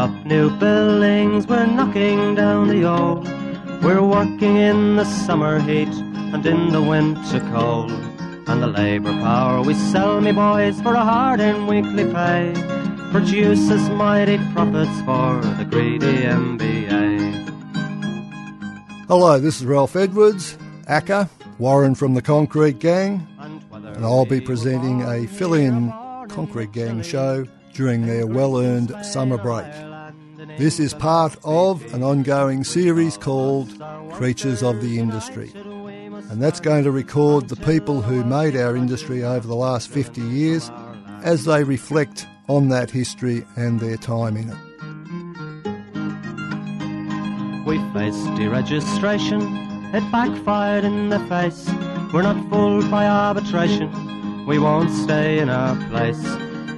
up new buildings, we're knocking down the old. We're working in the summer heat and in the winter cold. And the labour power we sell, me boys, for a hard and weekly pay, produces mighty profits for the greedy MBA. Hello, this is Ralph Edwards, ACCA, Warren from the Concrete Gang, and I'll be presenting a fill in Concrete Gang show during their well earned summer break. This is part of an ongoing series called Creatures of the Industry. And that's going to record the people who made our industry over the last 50 years as they reflect on that history and their time in it. We faced deregistration, it backfired in the face. We're not fooled by arbitration, we won't stay in our place.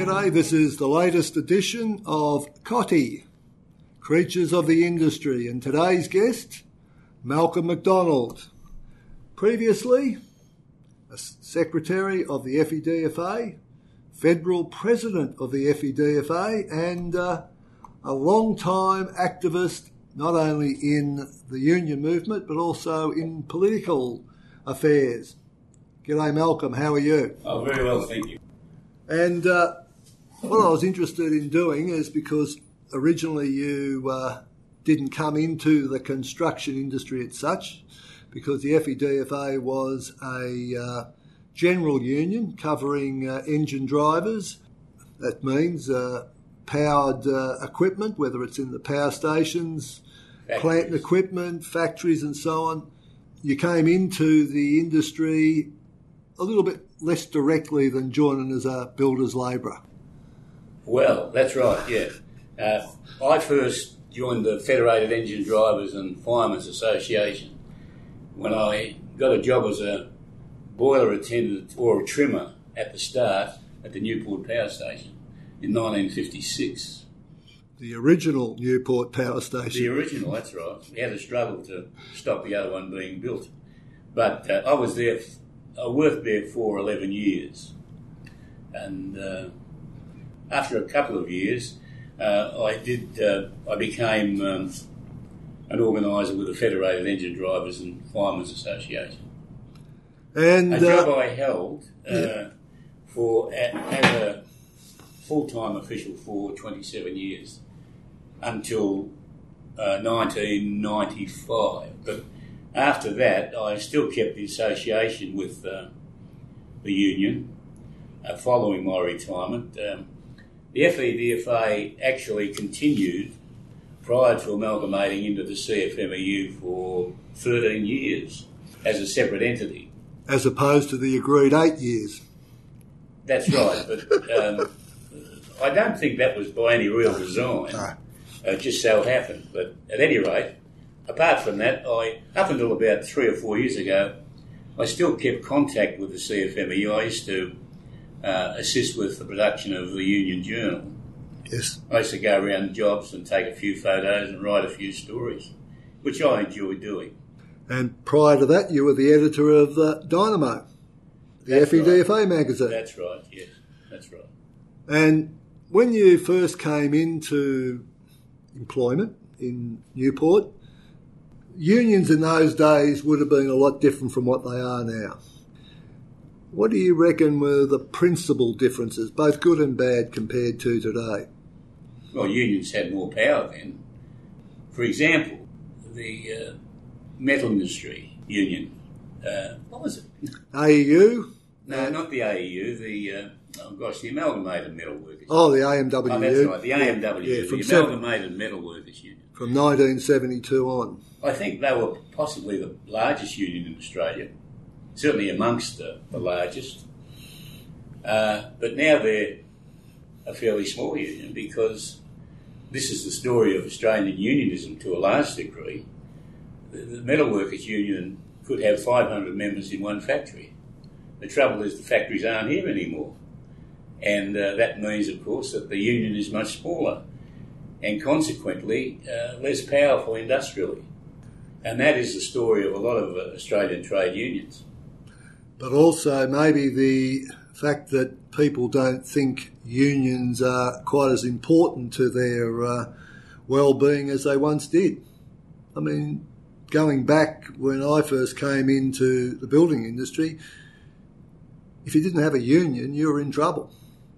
G'day, this is the latest edition of COTI, Creatures of the Industry, and today's guest, Malcolm McDonald. Previously, a secretary of the FEDFA, federal president of the FEDFA, and uh, a long-time activist not only in the union movement but also in political affairs. G'day, Malcolm. How are you? Oh, very well, thank you. And uh, what I was interested in doing is because originally you uh, didn't come into the construction industry as such, because the FEDFA was a uh, general union covering uh, engine drivers. That means uh, powered uh, equipment, whether it's in the power stations, Factories. plant and equipment, factories, and so on. You came into the industry a little bit less directly than joining as a builder's labourer. Well, that's right, yeah. Uh, I first joined the Federated Engine Drivers and Firemen's Association when I got a job as a boiler attendant or a trimmer at the start at the Newport Power Station in 1956. The original Newport Power Station. The original, that's right. We had a struggle to stop the other one being built. But uh, I was there, I worked there for 11 years. And uh, after a couple of years, uh, I did, uh, I became um, an organiser with the Federated Engine Drivers and Firemen's Association. And A job uh, I held uh, yeah. for a, as a full-time official for 27 years until uh, 1995. But after that, I still kept the association with uh, the union uh, following my retirement. Um, the FEDFA actually continued prior to amalgamating into the CFMEU for 13 years as a separate entity. as opposed to the agreed eight years. That's right, but um, I don't think that was by any real design. No. It just so happened. But at any rate, apart from that, I up until about three or four years ago, I still kept contact with the CFMEU. I used to uh, assist with the production of the Union Journal. Yes. I used to go around jobs and take a few photos and write a few stories, which I enjoyed doing. And prior to that, you were the editor of uh, Dynamo, the That's FEDFA magazine. That's right. Yes, that's right. And when you first came into employment in Newport, unions in those days would have been a lot different from what they are now. What do you reckon were the principal differences, both good and bad, compared to today? well, unions had more power then. For example, the uh, metal industry union. Uh, what was it? AEU? No, not the AEU. The uh, oh gosh, the Amalgamated Metal Workers. Oh, the AMWU. Oh, that's right, the AMW, Yeah, from, the Amalgamated Metal Workers Union. from 1972 on. I think they were possibly the largest union in Australia, certainly amongst the, the largest. Uh, but now they're a fairly small union because this is the story of Australian unionism to a large degree. The, the metalworkers union could have 500 members in one factory. The trouble is the factories aren't here anymore. And uh, that means, of course, that the union is much smaller and consequently uh, less powerful industrially. And that is the story of a lot of uh, Australian trade unions. But also, maybe the fact that people don't think unions are quite as important to their uh, well-being as they once did. I mean, going back when I first came into the building industry, if you didn't have a union, you were in trouble.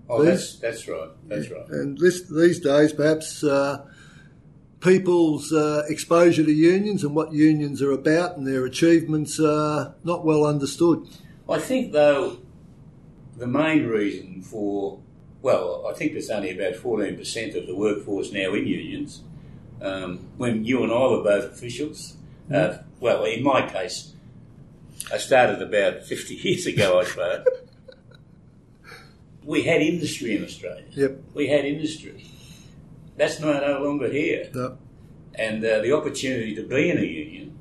Oh, that's, that's right. That's right. And this, these days, perhaps uh, people's uh, exposure to unions and what unions are about and their achievements are not well understood. I think, though, the main reason for, well, I think there's only about 14% of the workforce now in unions. Um, when you and I were both officials, uh, well, in my case, I started about 50 years ago, I suppose. we had industry in Australia. Yep. We had industry. That's no, no longer here. No. And uh, the opportunity to be in a union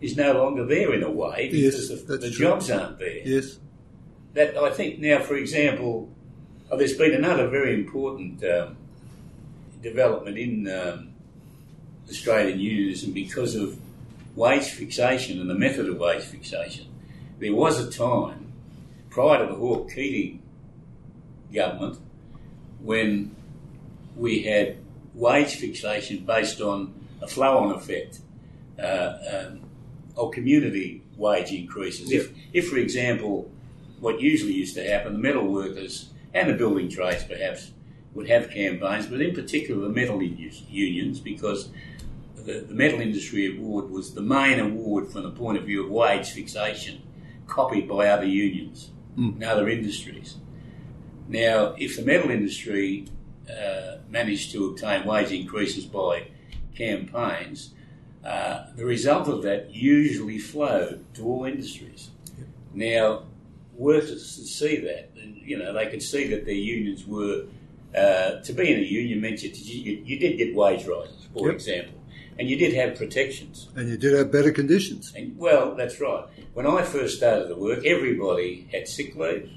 is no longer there in a way because Yes, the, the jobs aren't there. Yes. That I think now, for example, oh, there's been another very important um, development in um, Australian unionism because of wage fixation and the method of wage fixation. There was a time prior to the Hawke Keating government when we had wage fixation based on a flow-on effect uh, um, of community wage increases. If, if, for example, what usually used to happen, the metal workers and the building trades perhaps would have campaigns, but in particular the metal unions, because the, the metal industry award was the main award from the point of view of wage fixation, copied by other unions and other industries. Now, if the metal industry uh, managed to obtain wage increases by campaigns, uh, the result of that usually flowed to all industries. Now, workers could see that, and, you know, they could see that their unions were uh, to be in a union meant you, you, you did get wage rises, for Yep. example, and you did have protections. And you did have better conditions. And, well, that's right. When I first started to work, everybody had sick leave.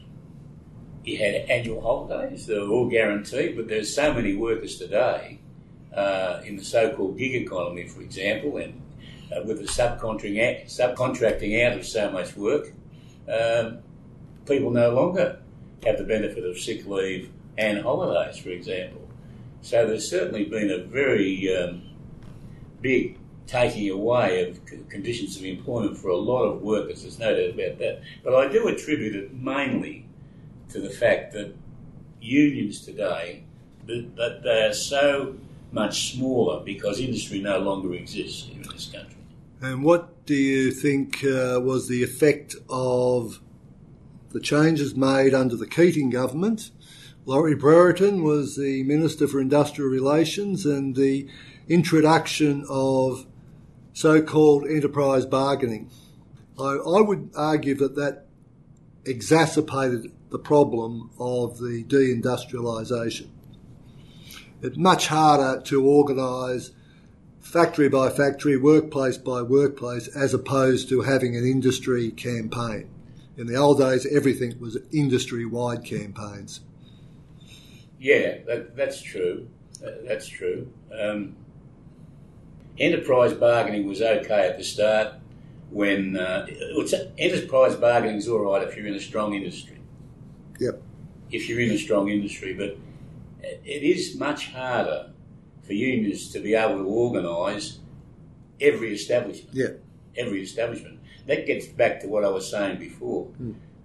You had annual holidays; they were all guaranteed. But there's so many workers today uh, in the so-called gig economy, for example, and uh, with the subcontracting out, subcontracting out of so much work, um, people no longer have the benefit of sick leave and holidays, for example. So there's certainly been a very um, big taking away of conditions of employment for a lot of workers. There's no doubt about that. But I do attribute it mainly to the fact that unions today, that, that they are so much smaller because industry no longer exists here in this country. And what do you think uh, was the effect of the changes made under the Keating government? Laurie Brereton was the Minister for Industrial Relations and the introduction of so-called enterprise bargaining. I, I would argue that that exacerbated the problem of the deindustrialisation. It's much harder to organise factory by factory, workplace by workplace, as opposed to having an industry campaign. In the old days, everything was industry wide campaigns. Yeah, that, that's true. That's true. Um, enterprise bargaining was okay at the start when uh, it's, enterprise bargaining is all right if you're in a strong industry. Yep. If you're in a strong industry, but it is much harder for unions to be able to organise every establishment. Yeah. Every establishment. That gets back to what I was saying before.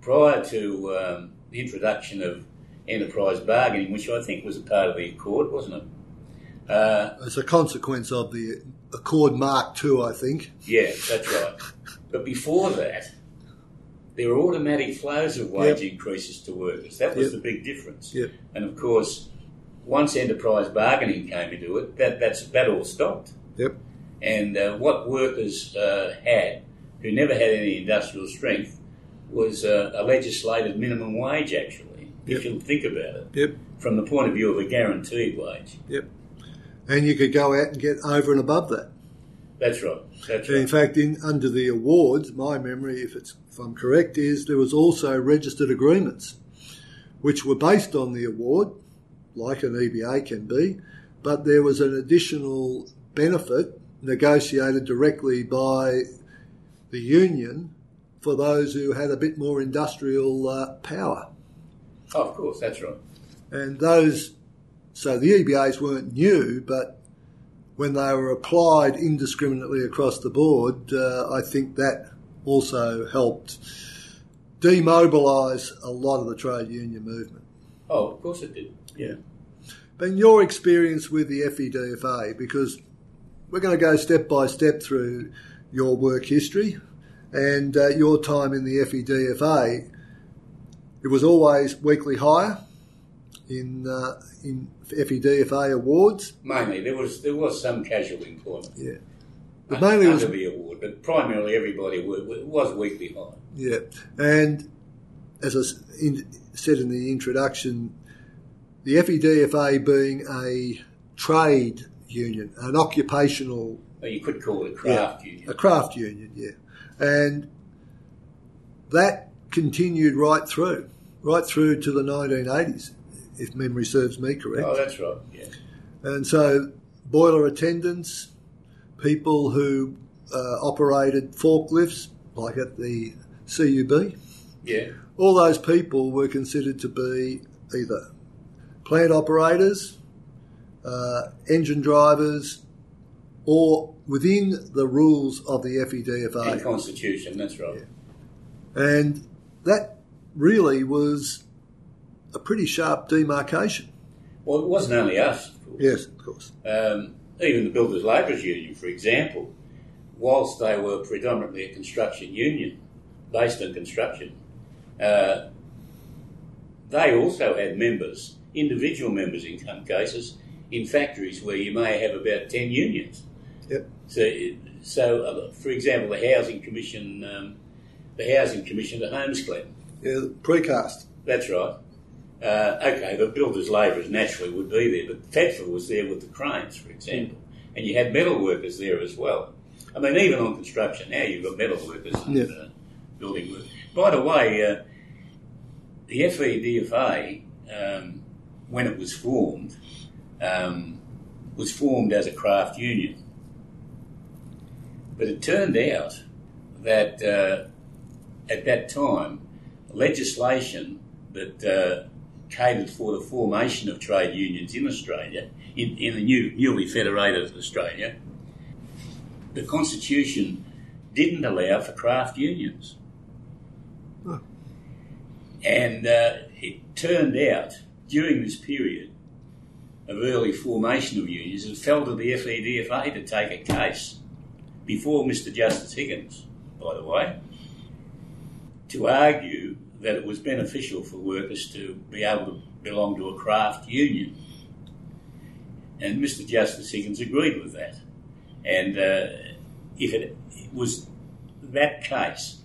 Prior to um, the introduction of enterprise bargaining, which I think was a part of the Accord, wasn't it? Uh, As a consequence of the Accord Mark II, I think. yeah, that's right. But before that, there were automatic flows of wage Yep. increases to workers. That was Yep. the big difference. Yep. And of course, once enterprise bargaining came into it, that, that's, that all stopped. Yep. And uh, what workers uh, had, who never had any industrial strength, was uh, a legislated minimum wage, actually. if you think about it, Yep. from the point of view of a guaranteed wage. Yep. And you could go out and get over and above that. That's right. That's And in fact, in under the awards, my memory, if it's if I'm correct, is there was also registered agreements, which were based on the award, like an EBA can be, but there was an additional benefit negotiated directly by the union for those who had a bit more industrial uh, power. Oh, of course, that's right. And those, so the EBAs weren't new, but when they were applied indiscriminately across the board, uh, I think that also helped demobilise a lot of the trade union movement. Oh, of course it did. Yeah. In your experience with the FEDFA, because we're going to go step by step through your work history and uh, your time in the FEDFA, it was always weekly hire in uh, in FEDFA awards. Mainly, there was there was some casual employment. Yeah, but mainly under was the award, but primarily everybody was, was weekly hire. yeah. And as I in, said in the introduction, the FEDFA being a trade union, an occupational Well, you could call it a craft union. a craft union, yeah. And that continued right through, right through to the 1980s, if memory serves me correct. Oh, that's right. Yeah. And so, boiler attendants, people who uh, operated forklifts, like at the CUB, Yeah. all those people were considered to be either plant operators, uh, engine drivers, or within the rules of the E And FEDFA. constitution, that's right. And that really was a pretty sharp demarcation. Well, it wasn't only us. of course. Yes, of course. Um, even the Builders Labourers Union, for example, whilst they were predominantly a construction union based on construction, uh, they also had members, individual members in some cases, in factories where you may have about 10 unions. Yep. So, so uh, for example, the Housing Commission, um, the Housing Commission at Holmesglen, Yeah, precast. that's right. Uh, okay, the builders' labourers naturally would be there, but the FEDFA was there with the cranes, for example, and you had metal workers there as well. I mean, even on construction now, you've got metal workers and uh, building workers. By the way, uh, the FEDFA, um, when it was formed, um, was formed as a craft union. But it turned out that uh, at that time, legislation that uh, catered for the formation of trade unions in Australia, in, in the new, newly federated Australia, the Constitution didn't allow for craft unions. Oh. And uh, it turned out during this period of early formation of unions, it fell to the FEDFA to take a case before Mr. Justice Higgins, by the way, to argue that it was beneficial for workers to be able to belong to a craft union. And Mr. Justice Higgins agreed with that. And uh, if it, it was that case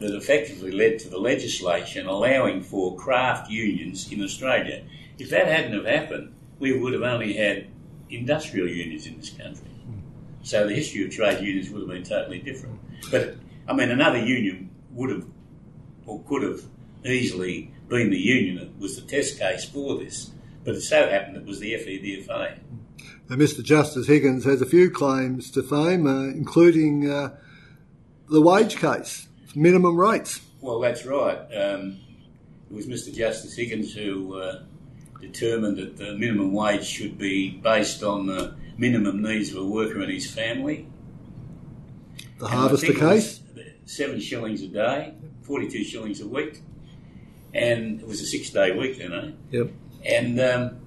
that effectively led to the legislation allowing for craft unions in Australia, if that hadn't have happened, we would have only had industrial unions in this country. So the history of trade unions would have been totally different. But I mean, another union would have or could have easily been the union that was the test case for this. But it so happened it was the FEDFA. And Mr. Justice Higgins has a few claims to fame, uh, including uh, the wage case, minimum rates. Well, that's right. Um, it was Mr. Justice Higgins who uh, determined that the minimum wage should be based on the minimum needs of a worker and his family. The harvester think it was case. Seven shillings a day, 42 shillings a week. And it was a six day week, you know. Yep. And um,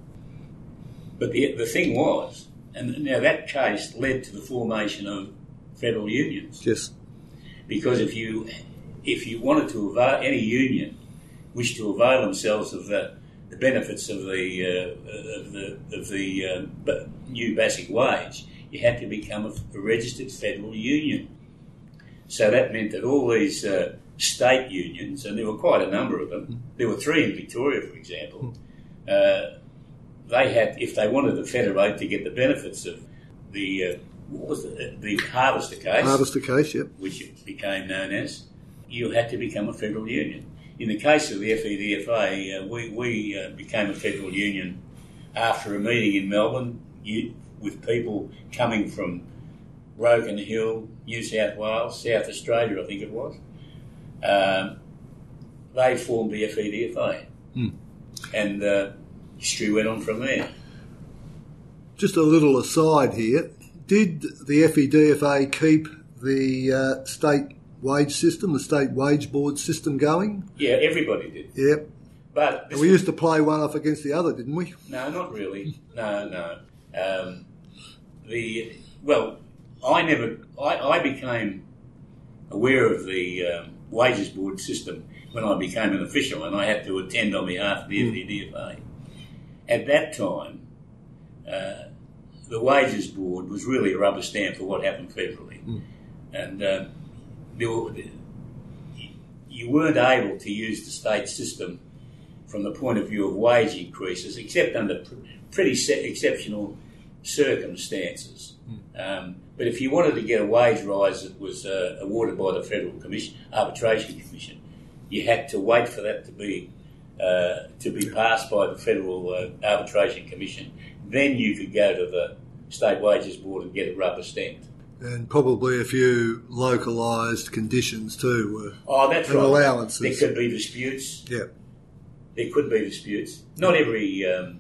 but the the thing was, and now that case led to the formation of federal unions Yes. Because if you if you wanted to avail any union wished to avail themselves of the, the benefits of the uh, of the of the b- new basic wage, you had to become a, a registered federal union. So that meant that all these uh, state unions, and there were quite a number of them. There were three in Victoria, for example. Uh, they had, if they wanted to federate to get the benefits of the uh, what was it, the harvester case, Harvester case, yep. which it became known as, you had to become a federal union. In the case of the FEDFA, uh, we, we uh, became a federal union after a meeting in Melbourne you, with people coming from Broken Hill, New South Wales, South Australia, I think it was. Um, they formed the FEDFA. Hmm. And uh, history went on from there. Just a little aside here. Did the FEDFA keep the uh, state wage system, the state wage board system going? Yeah, everybody did. Yep. But We used to play one off against the other, didn't we? No, not really. No, no. Um, the well, I never. I, I became aware of the um, wages board system when I became an official, and I had to attend on behalf of the FEDFA. At that time, uh, the wages board was really a rubber stamp for what happened federally, and um, there were, you weren't able to use the state system from the point of view of wage increases, except under pr- pretty exceptional circumstances. Um, but if you wanted to get a wage rise that was uh, awarded by the Federal Commission, Arbitration Commission, you had to wait for that to be uh, to be passed by the Federal uh, Arbitration Commission. Then you could go to the State Wages Board and get it rubber stamped. And probably a few localised conditions too. Oh, that's right. allowances. There could be disputes. Yeah. there could be disputes. Not every. Um,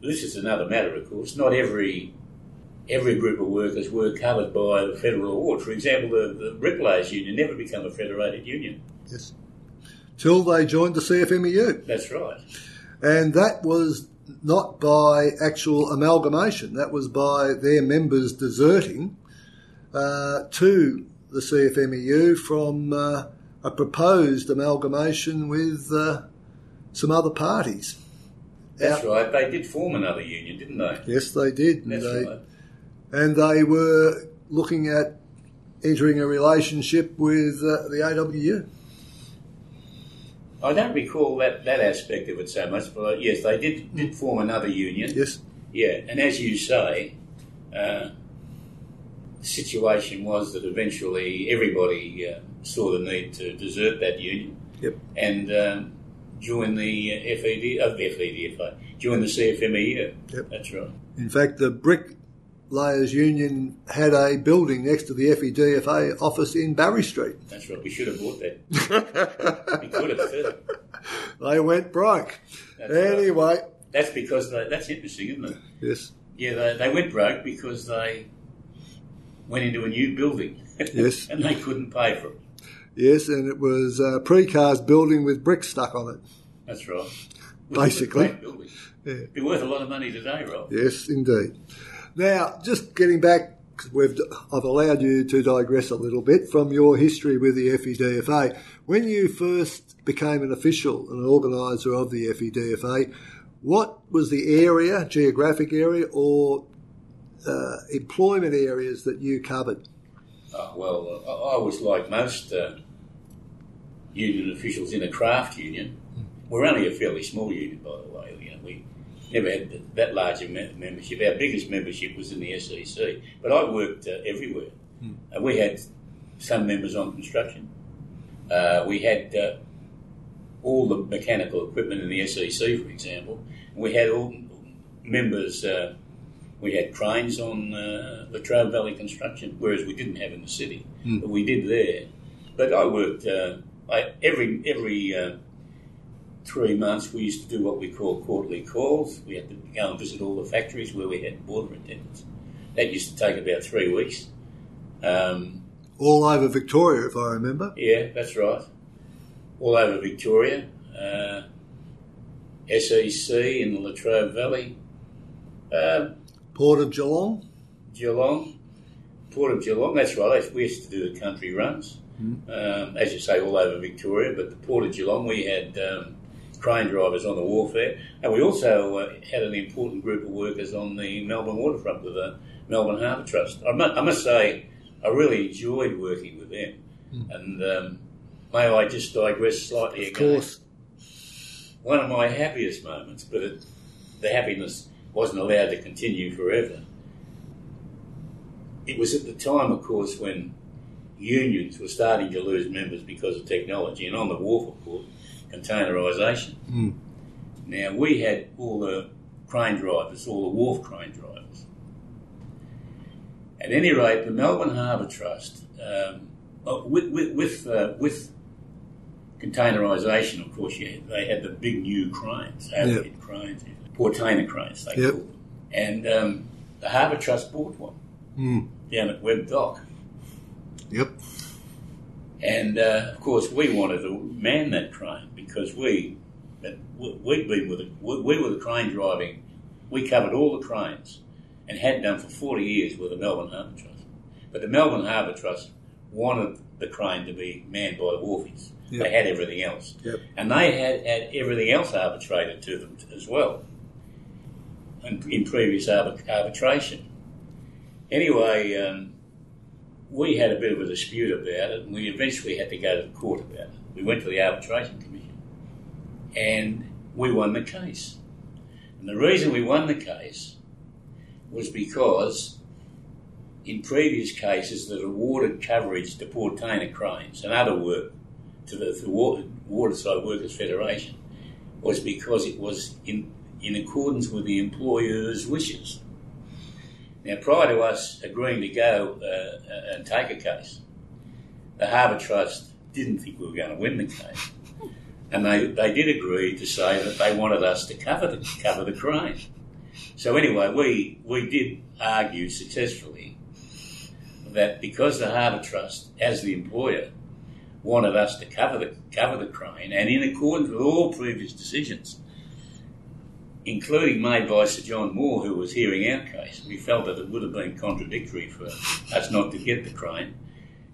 this is another matter, of course. Not every every group of workers were covered by the federal award. For example, the, the bricklayers union never became a federated union. Yes. Till they joined the CFMEU. That's right. And that was not by actual amalgamation, that was by their members deserting uh, to the CFMEU from uh, a proposed amalgamation with uh, some other parties. That's Yeah. right. They did form another union, didn't they? Yes, they did. And That's they, right. and they were looking at entering a relationship with uh, the AWU. I don't recall that, that aspect of it so much, but uh, yes, they did did form another union. Yes, Yeah, and as you say, uh, the situation was that eventually everybody uh, saw the need to desert that union Yep. and um, join the uh, FED, uh, join the CFMEU. Yep. That's right. In fact, the Bricklayers Union had a building next to the FEDFA office in Barry Street. That's right. We should have bought that. we could have too. They went broke. That's right. anyway, That's because they, that's interesting, isn't it? yes, Yeah, they, they went broke because they went into a new building. Yes. and they couldn't pay for it. yes, and it was a precast building with bricks stuck on it. That's right. Basically. Great building. Yeah. Be worth a lot of money today, Rob. Yes, indeed. Now, just getting back, we've I've allowed you to digress a little bit from your history with the FEDFA. When you first became an official, and an organiser of the FEDFA, what was the area, geographic area, or uh, employment areas that you covered? Oh, well, uh, I I was like most uh, union officials in a craft union. We're only a fairly small union, by the way. You know, we never had that large a membership. Our biggest membership was in the SEC, but I worked uh, everywhere. Uh, we had some members on construction. Uh, we had uh, all the mechanical equipment in the SEC, for example. We had all members. Uh, we had cranes on uh, Latrobe Valley Construction, whereas we didn't have in the city, but we did there. But I worked uh, I, every every uh, three months. We used to do what we call quarterly calls. We had to go and visit all the factories where we had boiler attendants. That used to take about three weeks. Um, All over Victoria, if I remember. yeah, that's right. All over Victoria, uh, SEC in the Latrobe Valley. Uh, Port of Geelong. Geelong, Port of Geelong, that's right. We used to do the country runs, um, as you say, all over Victoria. But the Port of Geelong, we had um, crane drivers on the wharf there, and we also uh, had an important group of workers on the Melbourne waterfront with the Melbourne Harbour Trust. I must, I must say, I really enjoyed working with them, and um, may I just digress slightly Of again? course. One of my happiest moments, but it, the happiness wasn't allowed to continue forever. It was at the time, of course, when unions were starting to lose members because of technology, and on the wharf, of course, containerisation. Mm. Now, we had all the crane drivers, all the wharf crane drivers. At any rate, the Melbourne Harbour Trust, um, oh, with, with, with, uh, with containerisation, of course, you had, they had the big new cranes, overhead cranes, portainer cranes, they Yep. called them. And um, the Harbour Trust bought one Mm. down at Webb Dock. Yep. And uh, of course, we wanted to man that crane because we we- we'd been with it. We we were the crane driving. We covered all the cranes and had done for forty years with the Melbourne Harbour Trust. But the Melbourne Harbour Trust wanted the crane to be manned by wharfies. Yep. They had everything else, Yep. and they had had everything else arbitrated to them as well. In, in previous arbit- arbitration. Anyway. Um, we had a bit of a dispute about it, and we eventually had to go to the court about it. We went to the arbitration and we won the case. And the reason we won the case was because in previous cases that awarded coverage to Portainer cranes and other work to the, the Water, Waterside Workers Federation was because it was in, in accordance with the employer's wishes. Now, prior to us agreeing to go uh, and take a case, the Harbour Trust didn't think we were going to win the case. And they, they did agree to say that they wanted us to cover the, cover the crane. So anyway, we, we did argue successfully that because the Harbour Trust, as the employer, wanted us to cover the, cover the crane, and in accordance with all previous decisions, including made by Sir John Moore, who was hearing our case. We felt that it would have been contradictory for us not to get the crane.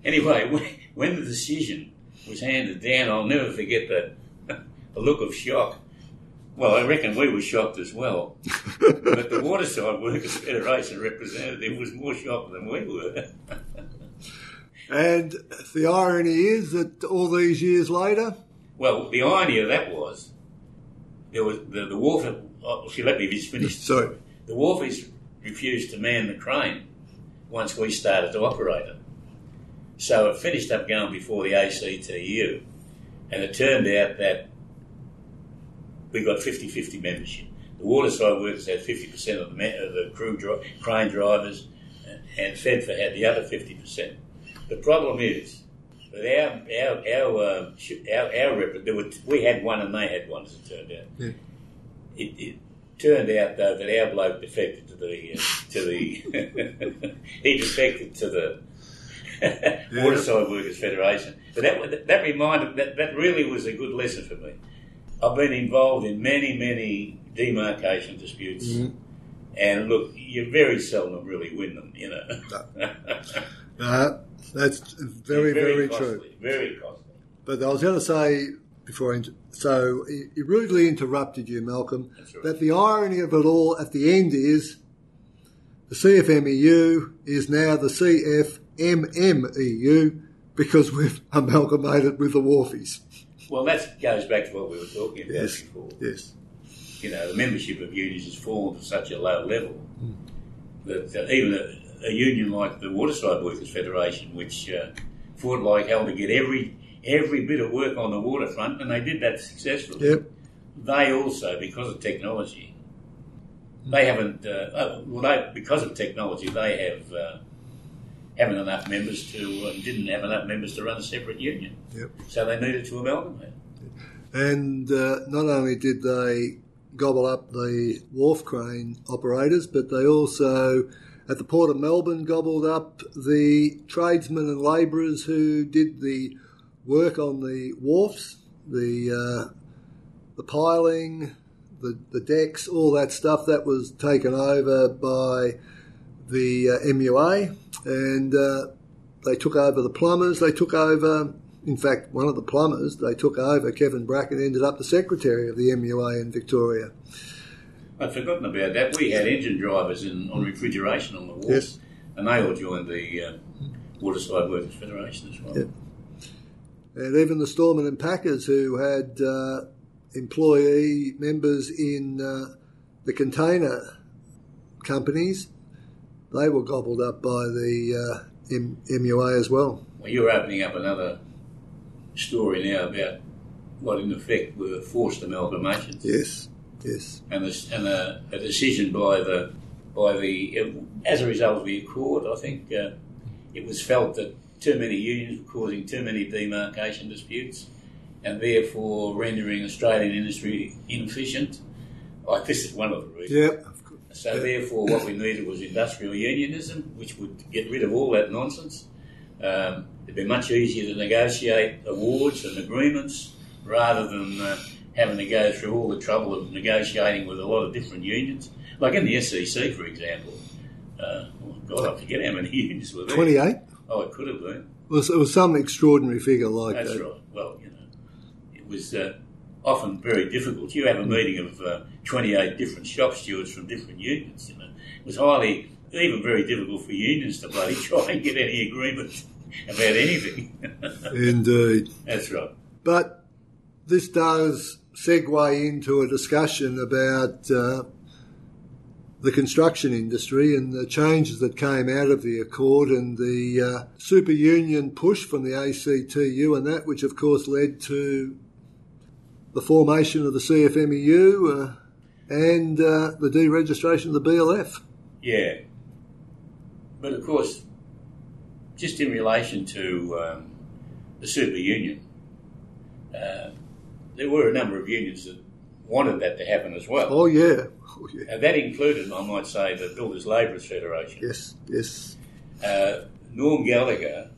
Anyway, when, the decision was handed down, I'll never forget the, the look of shock. Well, I reckon we were shocked as well. but the Waterside Workers Federation representative was more shocked than we were. And the irony is that all these years later, well, the irony of that was there was the, the wharf. Oh, if you let me just finish. the Sorry. The wharfies refused to man the crane once we started to operate it. So it finished up going before the ACTU, and it turned out that we got 50-50 membership. The waterside workers had 50% of the, me- of the crew dri- crane drivers, and FedFA had the other 50%. The problem is that our our our uh, our, our rep- there were, we had one and they had one, as it turned out. Yeah. It, it turned out though that our bloke defected to the uh, to the he defected to the Waterside Workers Federation. But that that reminded that that really was a good lesson for me. I've been involved in many many demarcation disputes. Mhm. And look, you very seldom really win them, you know. uh, that's very, very, true. costly, Very costly. But I was going to say before, I so he rudely interrupted you, Malcolm, right. that the irony of it all at the end is the CFMEU is now the CFMMEU because we've amalgamated with the Wharfies. Well, that goes back to what we were talking about Yes. before. Yes. You know, the membership of unions has fallen to such a low level Hmm. that, that even a, a union like the Waterside Workers Federation, which uh, fought like hell to get every every bit of work on the waterfront, and they did that successfully. Yep. They also, because of technology, they haven't. Uh, uh, well, they because of technology, they have uh, haven't enough members to uh, didn't have enough members to run a separate union. Yep. So they needed to amalgamate. And uh, not only did they gobble up the wharf crane operators, but they also, at the Port of Melbourne, gobbled up the tradesmen and labourers who did the work on the wharfs, the uh, the piling, the the decks, all that stuff. That was taken over by the uh, MUA, and uh, they took over the plumbers. They took over in fact, one of the plumbers they took over, Kevin Bracken, ended up the secretary of the MUA in Victoria. I'd forgotten about that. We had engine drivers in, on refrigeration on the wharf, Yes. and they all joined the uh, Waterside Workers Federation as well. And even the Storeman and Packers, who had uh, employee members in uh, the container companies, they were gobbled up by the uh, M- MUA as well. Well, you're opening up another story now about what, in effect, were forced amalgamations. Yes, yes. And, this, and a, a decision by the by the as a result of the accord, I think uh, it was felt that too many unions were causing too many demarcation disputes, and therefore rendering Australian industry inefficient. Like this is one of the reasons. Yep. So therefore, what we needed was industrial unionism, which would get rid of all that nonsense. Um, it'd be much easier to negotiate awards and agreements rather than uh, having to go through all the trouble of negotiating with a lot of different unions. Like in the SEC, for example. Uh, oh God, I forget how many unions were there. 28? Oh, it could have been. It was, it was some extraordinary figure like That's that. right. Well, you know, it was uh, often very difficult. You have a meeting of uh, 28 different shop stewards from different unions. You know, it was highly, even very difficult for unions to bloody try and get any agreement about anything. Indeed. That's right. But this does segue into a discussion about uh, the construction industry and the changes that came out of the Accord and the uh, super union push from the ACTU and that, which of course led to the formation of the CFMEU uh, and uh, the deregistration of the BLF. Yeah. But of course, just in relation to um, the super union, uh, there were a number of unions that wanted that to happen as well. Oh, yeah. Oh, yeah. And that included, I might say, the Builders Labourers Federation. Yes, yes. Uh, Norm Gallagher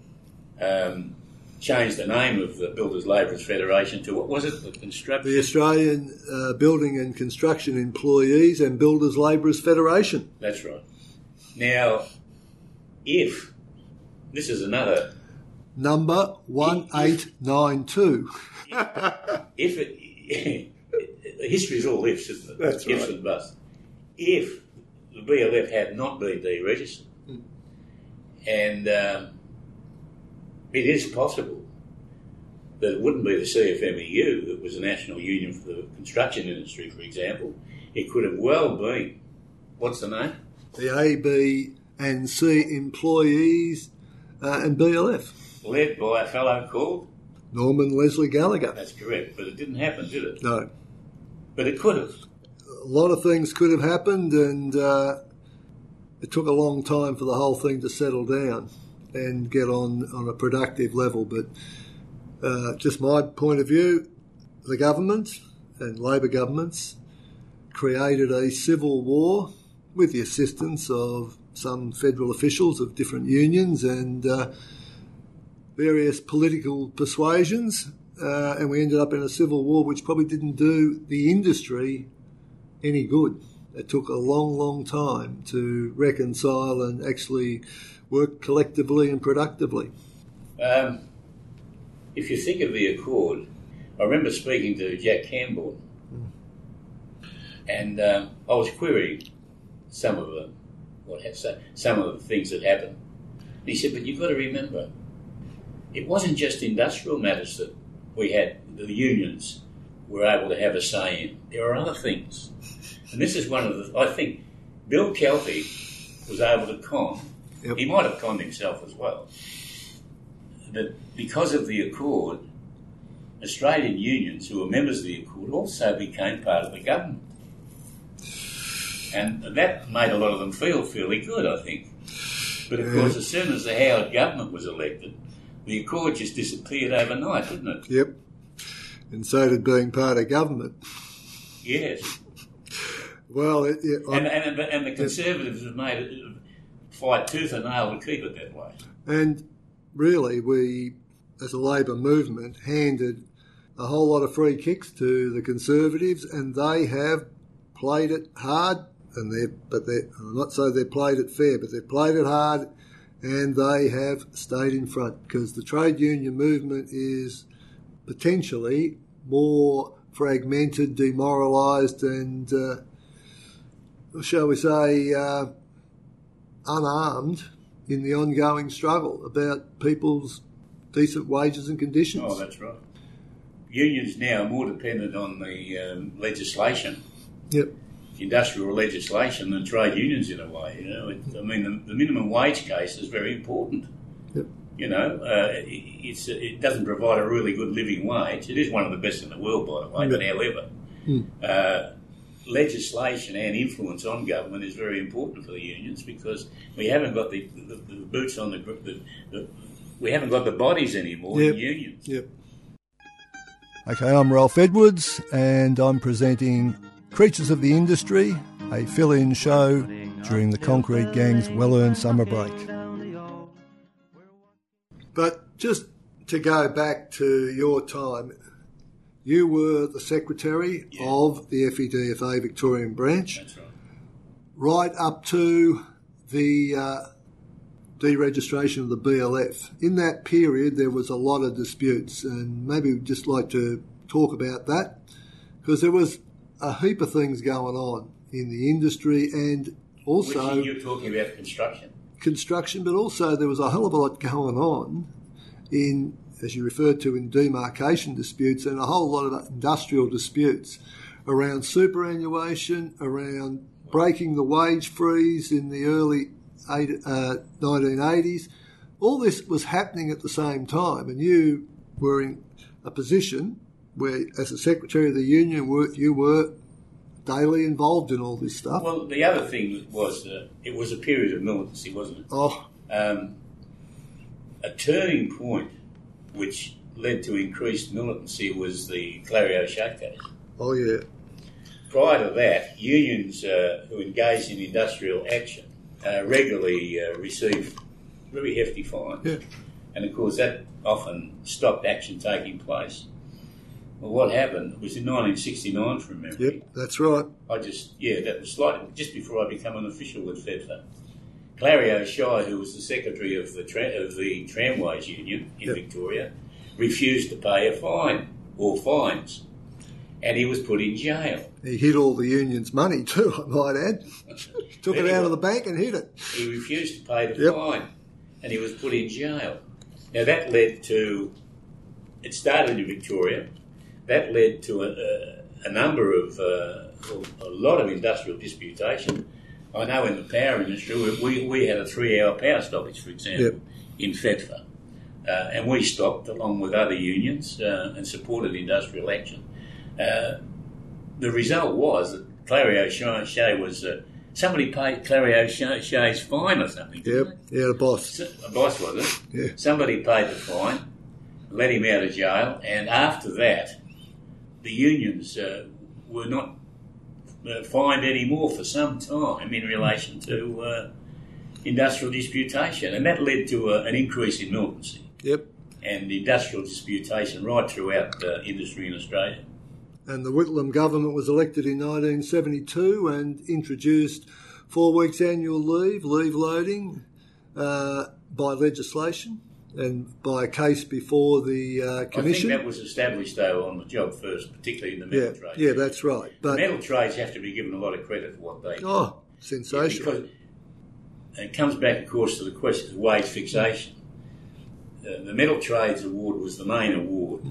um, changed the name of the Builders Labourers Federation to what was it? The Construction. The Australian uh, Building and Construction Employees and Builders Labourers Federation. That's right. Now, if this is another, Number 1892. if it, history is all ifs, isn't it? That's ifs right. and buts. If the BLF had not been deregistered, and um, it is possible that it wouldn't be the CFMEU that was the national union for the construction industry, for example. It could have well been, what's the name? the A, B, and C employees uh, and BLF. Led by a fellow called. Norman Leslie Gallagher. That's correct, but it didn't happen, did it? No, But it could have. a lot of things could have happened, and uh, it took a long time for the whole thing to settle down and get on on a productive level. But uh, just my point of view, the government and Labor governments created a civil war with the assistance of some federal officials of different unions and uh, various political persuasions. Uh, and we ended up in a civil war which probably didn't do the industry any good. It took a long, long time to reconcile and actually work collectively and productively. Um, if you think of the Accord, I remember speaking to Jack Campbell, and um, I was querying some of the what have some of the things that happened. And he said, "But you've got to remember, it wasn't just industrial matters that we had the unions were able to have a say in. There are other things, and this is one of the. I think Bill Kelty was able to con. Yep. He might have conned himself as well But because of the Accord, Australian unions who were members of the Accord also became part of the government. And that made a lot of them feel fairly good, I think. But of course, as soon as the Howard government was elected, the Accord just disappeared overnight, didn't it? Yep. And so did being part of government. Yes. Well, it, it, And, and, and the Conservatives have made it fight tooth and nail to keep it that way. and really, we, as a Labor movement, handed a whole lot of free kicks to the Conservatives, and they have played it hard. And they, but they, not saying they played it fair, but they played it hard, and they have stayed in front because the trade union movement is potentially more fragmented, demoralised, and uh, shall we say, uh, unarmed in the ongoing struggle about people's decent wages and conditions. Oh, that's right. Unions now are more dependent on the um, legislation, Yep. industrial legislation, than trade unions in a way. You know, it, I mean, the, the minimum wage case is very important. Yep. You know, uh, it, it's it doesn't provide a really good living wage. It is one of the best in the world, by the way. But however, Hmm. uh, legislation and influence on government is very important for the unions because we haven't got the, the, the boots on the, the, the we haven't got the bodies anymore Yep. in unions. Yep. Okay, I'm Ralph Edwards, and I'm presenting Creatures of the Industry, a fill in show during the Concrete Gang's well earned summer break. But just to go back to your time, you were the secretary Yeah. of the FEDFA Victorian branch, right. right up to the uh, deregistration of the BLF. In that period, there was a lot of disputes, and maybe we'd just like to talk about that because there was a heap of things going on in the industry and also Which you're talking about construction. construction, but also there was a hell of a lot going on in, as you referred to, in demarcation disputes and a whole lot of industrial disputes around superannuation, around breaking the wage freeze in the early eight, uh, 1980s. All this was happening at the same time, and you were in a position where, as a secretary of the union, you were daily involved in all this stuff. Well, the other thing was uh, it was a period of militancy, wasn't it? oh, Um, a turning point which led to increased militancy was the Clarrie O'Shea case. oh yeah, Prior to that, unions uh, who engaged in industrial action uh, regularly uh, received very hefty fines. Yeah. And of course, that often stopped action taking place. Well, what happened was in 1969, from memory. yep, that's right. I just, yeah, that was slightly just before I became an official with FEDFA. Clarrie O'Shea, who was the secretary of the tra- of the Tramways Union in Yep. Victoria, refused to pay a fine or fines, and he was put in jail. He hid all the union's money too, I might add. Took it out of the bank and hid it. He refused to pay the Yep. fine, and he was put in jail. Now that led to it started in Victoria. That led to a, a, a number of uh, a lot of industrial disputation. I know in the power industry we, we had a three-hour power stoppage, for example, Yep. in FEDFA, uh, and we stopped along with other unions uh, and supported industrial action. Uh, the result was that Clarrie O'Shea was uh, somebody paid Clarrie O'Shea's fine or something. Yep, yeah, the boss. so- a boss was it? Yeah. Somebody paid the fine, let him out of jail, and after that, the unions uh, were not uh, fined anymore for some time in relation to uh, industrial disputation, and that led to uh, an increase in militancy Yep. and industrial disputation right throughout uh, industry in Australia. And the Whitlam government was elected in 1972 and introduced four weeks annual leave, leave loading, uh, by legislation and by a case before the uh, I think commission. that was established though on the job first, particularly in the yeah, metal trade. yeah, that's right. The But metal trades have to be given a lot of credit for what they do. oh, sensational. Because it comes back, of course, to the question of wage fixation. Uh, the Metal Trades Award was the main award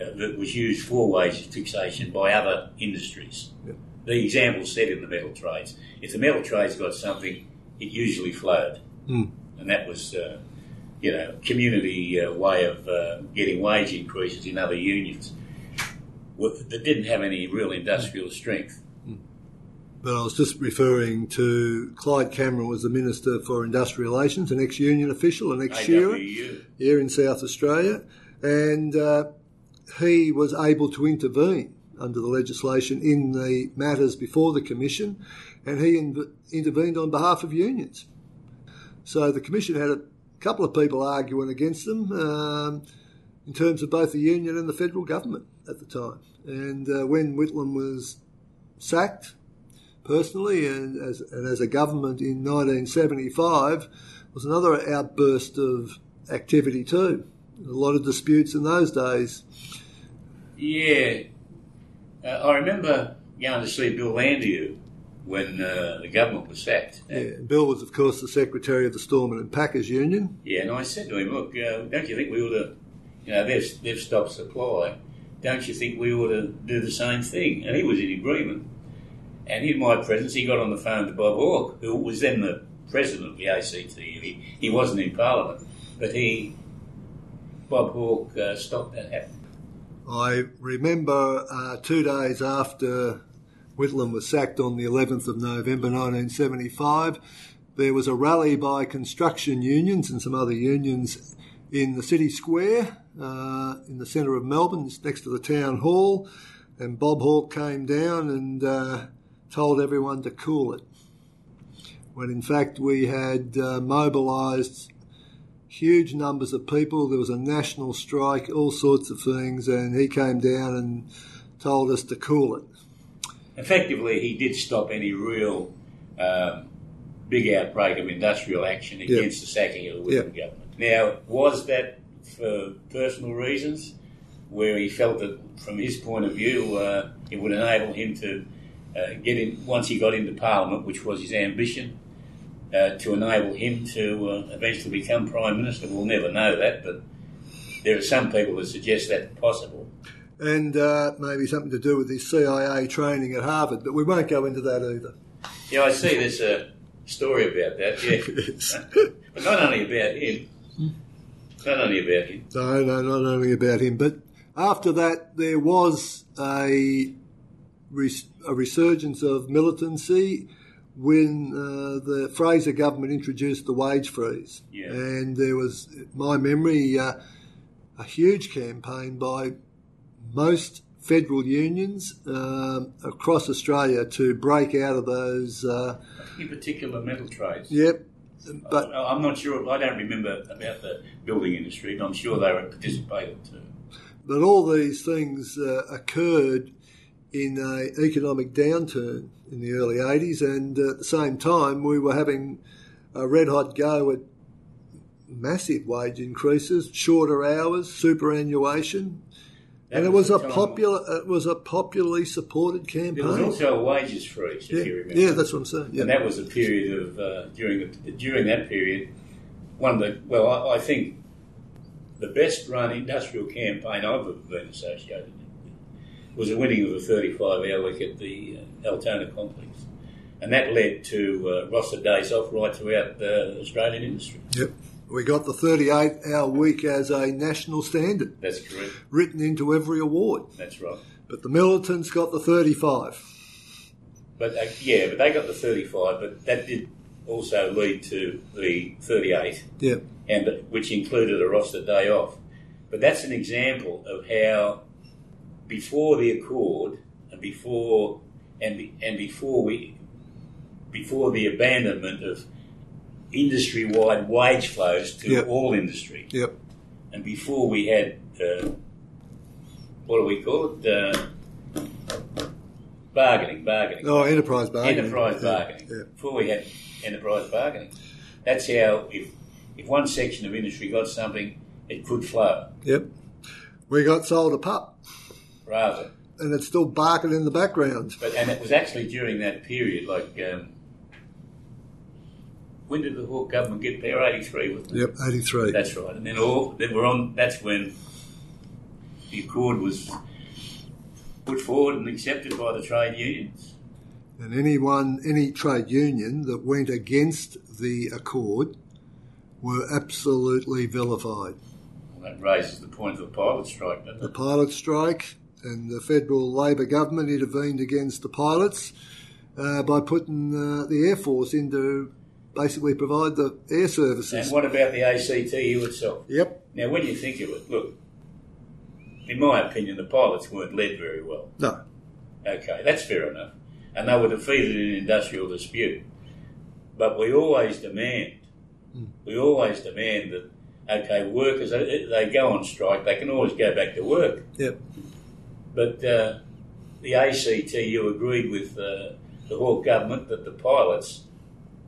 uh, that was used for wage fixation by other industries. Yep. The example said in the metal trades, if the metal trades got something, it usually flowed, Mm. and that was, uh, you know, community uh, way of uh, getting wage increases in other unions with- that didn't have any real industrial strength. But I was just referring to Clyde Cameron was the Minister for Industrial Relations, an ex-union official, an ex-shearer here in South Australia, and uh, he was able to intervene under the legislation in the matters before the Commission, and he inv- intervened on behalf of unions. So the Commission had a couple of people arguing against them um, in terms of both the union and the federal government at the time. And uh, when Whitlam was sacked, personally and as, and as a government in 1975 was another outburst of activity too. A lot of disputes in those days. Yeah. Uh, I remember going to see Bill Landeryou when uh, the government was sacked. Yeah, Bill was, of course, the secretary of the Storemen and Packers Union. Yeah, and I said to him, look, uh, don't you think we ought to, you know, they've, they've stopped supply. Don't you think we ought to do the same thing? And he was in agreement. And in my presence, he got on the phone to Bob Hawke, who was then the president of the ACTU. He, he wasn't in Parliament, but he, Bob Hawke, uh, stopped that happening. I remember uh, two days after Whitlam was sacked on the 11th of November 1975, there was a rally by construction unions and some other unions in the city square uh, in the centre of Melbourne, next to the town hall, and Bob Hawke came down and uh, told everyone to cool it. When in fact we had uh, mobilised huge numbers of people. There was a national strike, all sorts of things, and he came down and told us to cool it. Effectively, he did stop any real um, big outbreak of industrial action against the sacking of the Whitlam government. Now, was that for personal reasons, where he felt that, from his point of view, uh, it would enable him to uh, get in once he got into Parliament, which was his ambition, uh, to enable him to uh, eventually become Prime Minister. We'll never know that, but there are some people that suggest that's possible. And uh, maybe something to do with his CIA training at Harvard, but we won't go into that either. Yeah, I see there's a story about that, yeah. But not only about him. Not only about him. No, no, not only about him, but after that there was a, res- a resurgence of militancy when uh, the Fraser government introduced the wage freeze. Yeah. And there was, my memory, uh, a huge campaign by most federal unions um, across Australia to break out of those. Uh, In particular, metal trades. yep. But I- I'm not sure, I don't remember about the building industry, but I'm sure they were participated too. But all these things uh, occurred in an economic downturn in the early 80s, and at the same time, we were having a red hot go at massive wage increases, shorter hours, superannuation. That and it was a popular, it was a popularly supported campaign. There was also a wages freeze, if yeah, you remember. yeah, that's what I'm saying. Yeah. And that was a period of uh, during the, during that period, one of the well, I, I think the best run industrial campaign I've ever been associated with was the winning of a 35 hour week at the uh, Altona complex, and that led to uh, roster days off right throughout the Australian industry. Yep. We got the 38 hour week as a national standard, That's correct. written into every award. That's right. But the militants got the 35. But uh, yeah, but they got the 35, but that did also lead to the 38. Yeah. and which included a roster day off. But that's an example of how before the Accord and before and and before we before the abandonment of industry-wide wage flows to Yep. all industry, Yep. and before we had uh, what do we call it? Uh, bargaining, bargaining. Oh, enterprise bargaining. Enterprise bargaining. yeah. Before we had enterprise bargaining. That's how, if, if one section of industry got something, it could flow. Yep. We got sold a pup, Rather. and it's still barking in the background. But, and it was actually during that period, like, um, when did the Hawke government get there? 83, wasn't it? Yep, 83. That's right. And then all, then we're on, that's when the Accord was put forward and accepted by the trade unions. And anyone, any trade union that went against the accord were absolutely vilified. Well, that raises the point of the pilot strike, doesn't The it? pilot strike and the federal Labor government intervened against the pilots uh, by putting uh, the Air Force in to basically provide the air services. And what about the ACTU itself? Yep. Now, when you think of it, look, in my opinion, the pilots weren't led very well. No. Okay, that's fair enough. And they were defeated in an industrial dispute. But we always demand, we always demand that, okay, workers, they they go on strike, they can always go back to work. Yep. But uh, the ACTU agreed with uh, the Hawke government that the pilots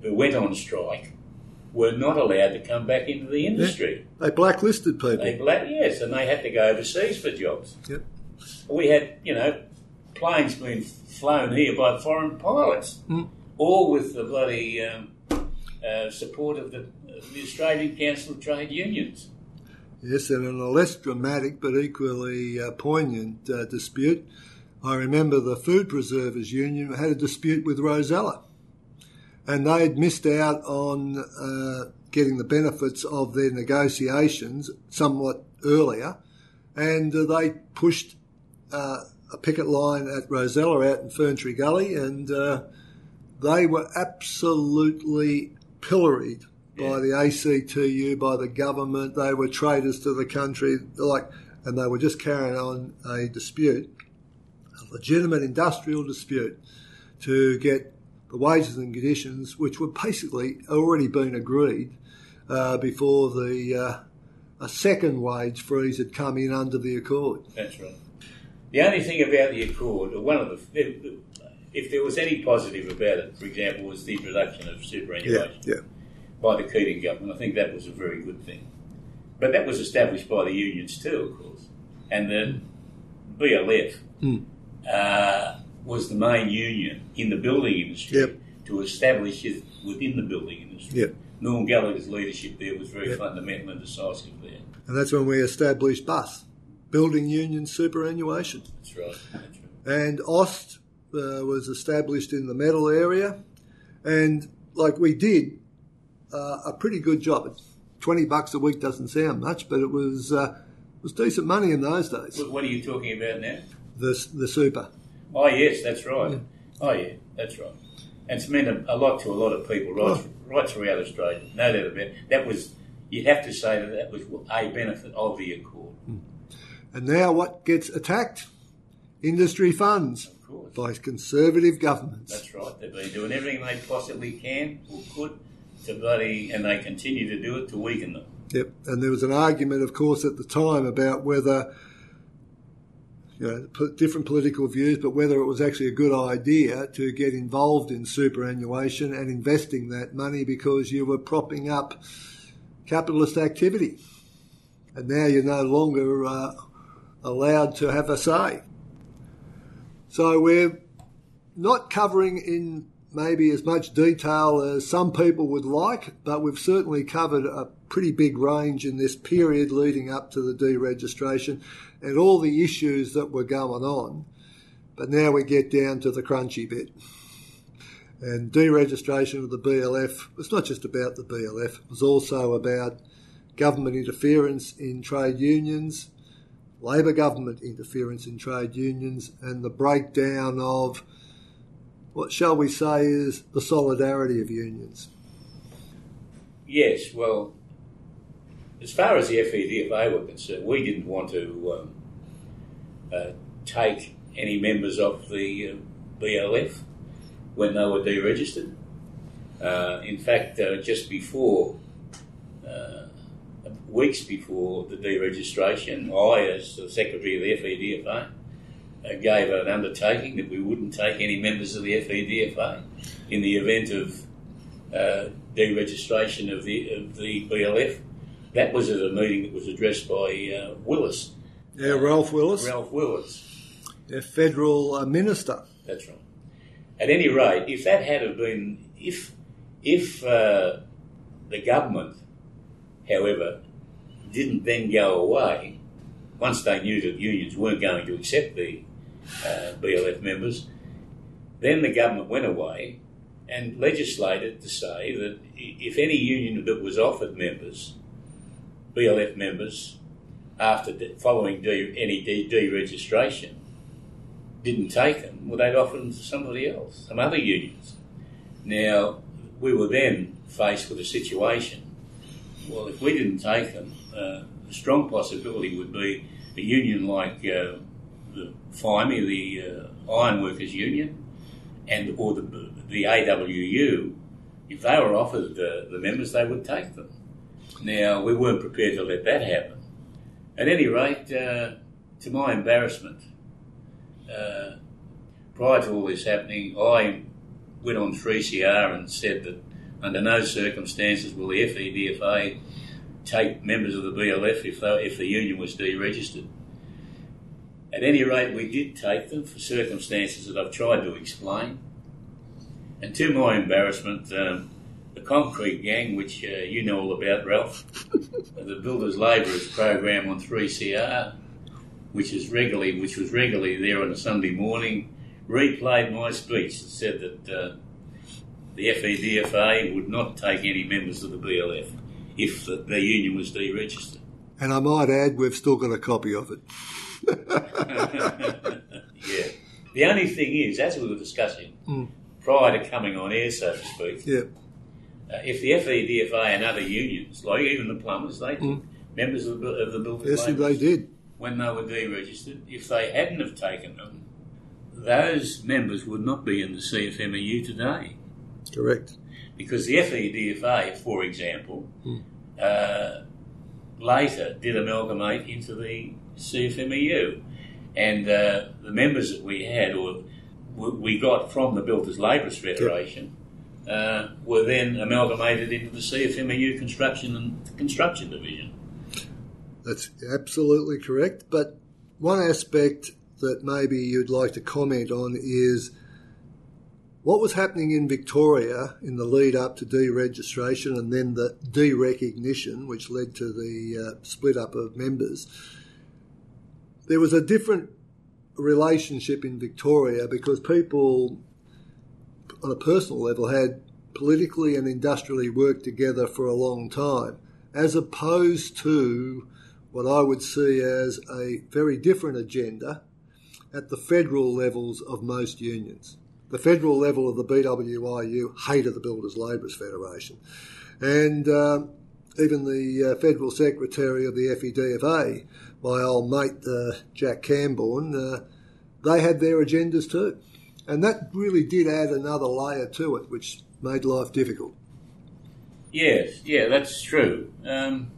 who went on strike were not allowed to come back into the industry. They blacklisted people. They, bla- yes, and they had to go overseas for jobs. Yep. We had, you know, planes being flown here by foreign pilots, Mm. all with the bloody um, uh, support of the, the Australian Council of Trade Unions. Yes, and in a less dramatic but equally uh, poignant uh, dispute, I remember the Food Preservers Union had a dispute with Rosella, and they had missed out on uh, getting the benefits of their negotiations somewhat earlier, and uh, they pushed uh, a picket line at Rosella out in Ferntree Gully, and uh, they were absolutely pilloried by the ACTU, by the government. They were traitors to the country, like, and they were just carrying on a dispute, a legitimate industrial dispute, to get the wages and conditions, which were basically already been agreed uh, before the uh, a second wage freeze had come in under the accord. That's right. The only thing about the Accord, or one of the, if, if there was any positive about it, for example, was the introduction of superannuation yeah. by the Keating government. I think that was a very good thing. But that was established by the unions too, of course. And the BLF Mm. uh, was the main union in the building industry Yep. to establish it within the building industry. Yep. Norm Gallagher's leadership there was very Yep. fundamental and decisive there. And that's when we established BUS, Building Union Superannuation. That's right. That's right. and OST uh, was established in the metal area, and like we did uh, a pretty good job. Twenty bucks a week doesn't sound much, but it was uh, it was decent money in those days. What- What are you talking about now? The the super. Oh yes, that's right. Mm. Oh yeah, that's right. And it's meant a, a lot to a lot of people, right, Oh. right throughout Australia. No doubt about it. That was you'd have to say that that was a benefit of the Accord, mm. And now what gets attacked? Industry funds of course. by conservative governments. That's right. They've been doing everything they possibly can or could to bloody, and they continue to do it to weaken them. Yep. And there was an argument, of course, at the time about whether, you know, different political views, but whether it was actually a good idea to get involved in superannuation and investing that money because you were propping up capitalist activity. And now you're no longer uh, allowed to have a say. So we're not covering in maybe as much detail as some people would like, but we've certainly covered a pretty big range in this period leading up to the deregistration and all the issues that were going on. But now we get down to the crunchy bit. And deregistration of the BLF was not just about the BLF, it was also about government interference in trade unions, Labor government interference in trade unions, and the breakdown of what shall we say is the solidarity of unions. Yes, well, as far as the FEDFA were concerned, we didn't want to um, uh, take any members of the uh, BLF when they were deregistered. Uh, in fact, uh, just before, uh, weeks before the deregistration, I, as the Secretary of the FEDFA, gave an undertaking that we wouldn't take any members of the FEDFA in the event of uh, deregistration of the of the BLF. That was at a meeting that was addressed by uh, Willis, Yeah, Ralph Willis, Ralph Willis. their federal uh, minister. That's right. At any rate, if that had have been, if if uh, the government, however, didn't then go away, once they knew that unions weren't going to accept the uh, BLF members, then the government went away and legislated to say that if any union that was offered members, BLF members, after de- following de- any de- deregistration, didn't take them, well, they'd offer them to somebody else, some other unions. Now, we were then faced with a situation. Well, if we didn't take them, uh, a strong possibility would be a union like uh, the FIME, the uh, Ironworkers Union, and or the, the AWU. If they were offered the, the members, they would take them. Now, we weren't prepared to let that happen. At any rate, uh, to my embarrassment, uh, prior to all this happening, I went on 3CR and said that under no circumstances will the FEDFA take members of the BLF if, they, if the union was deregistered. At any rate, we did take them for circumstances that I've tried to explain. And to my embarrassment, um, the concrete gang, which uh, you know all about, Ralph, the Builders Labourers program on 3CR, which is regularly, which was regularly there on a Sunday morning, replayed my speech and said that uh, the FEDFA would not take any members of the BLF if the, the union was deregistered. And I might add, we've still got a copy of it. yeah. The only thing is, as we were discussing Mm. prior to coming on air, so to speak, Yeah, uh, if the FEDFA and other unions, like even the plumbers, they Mm. members of the, of the building yes, they did. when they were deregistered, if they hadn't have taken them, those members would not be in the CFMEU today. Correct. Because the FEDFA, for example, Hmm. uh, later did amalgamate into the CFMEU. And uh, the members that we had, or we got from the Builders Labourers Federation, uh, were then amalgamated into the CFMEU Construction and Construction Division. That's absolutely correct. But one aspect that maybe you'd like to comment on is what was happening in Victoria in the lead up to deregistration and then the derecognition, which led to the uh, split up of members. There was a different relationship in Victoria because people, on a personal level, had politically and industrially worked together for a long time, as opposed to what I would see as a very different agenda at the federal levels of most unions. The federal level of the BWIU hated the Builders Labourers Federation. And um, even the uh, federal secretary of the FEDFA, my old mate uh, Jack Camborne, uh, they had their agendas too. And that really did add another layer to it, which made life difficult. Yes, yeah, that's true. Um,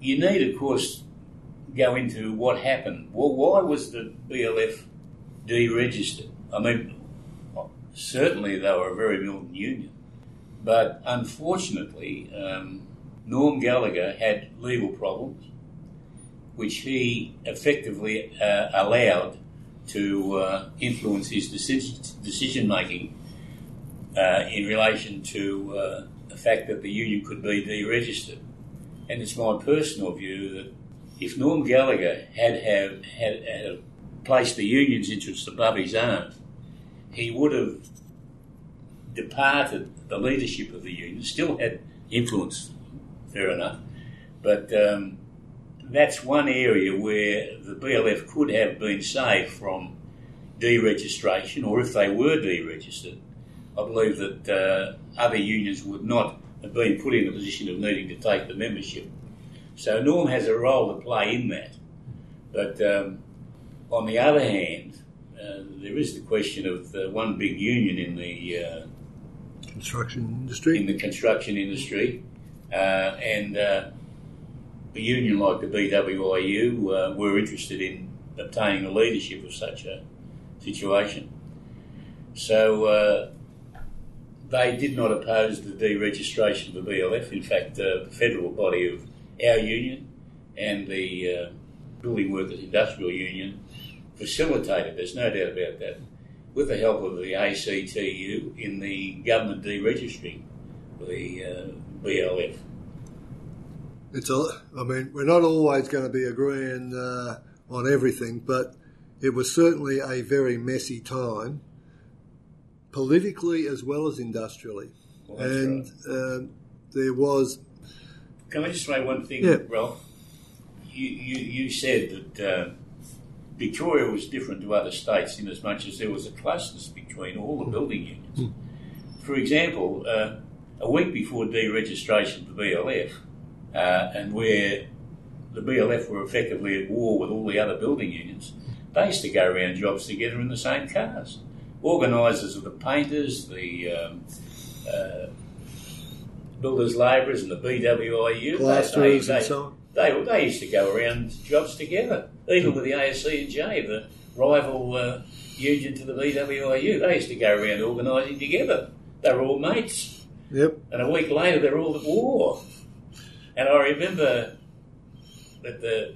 you need, of course, go into what happened. Well, why was the BLF deregistered? I mean, certainly they were a very militant union, but unfortunately, um, Norm Gallagher had legal problems, which he effectively uh, allowed to uh, influence his decision, making uh, in relation to uh, the fact that the union could be deregistered. And it's my personal view that if Norm Gallagher had have, had, had placed the union's interests above his own, he would have departed the leadership of the union, still had influence, fair enough, but um, that's one area where the BLF could have been saved from deregistration, or if they were deregistered, I believe that uh, other unions would not have been put in the position of needing to take the membership. So Norm has a role to play in that. But um, on the other hand, uh, there is the question of the one big union in the uh, Construction industry. in the construction industry, uh, and uh, a union like the BWIU uh, were interested in obtaining the leadership of such a situation. So uh, they did not oppose the deregistration of the BLF. In fact, uh, the federal body of our union and the uh, Building Workers Industrial Union facilitated, there's no doubt about that, with the help of the ACTU in the government deregistering the uh, BLF. It's a, I mean, we're not always going to be agreeing uh, on everything, but it was certainly a very messy time, politically as well as industrially. Well, and right. um there was, Can I just say one thing, Yeah. Ralph? You, you, you said that uh, Victoria was different to other states in as much as there was a closeness between all the building unions. For example, uh, a week before deregistration of the BLF, uh, and where the BLF were effectively at war with all the other building unions, they used to go around jobs together in the same cars. Organisers of the painters, the um, uh, builders' labourers, and the BWIU, they- plasterers they, and so on. they, they used to go around jobs together, even with the ASC and J, the rival uh, union to the BWIU. They used to go around organising together. They were all mates. Yep. And a week later, they're all at war. And I remember that the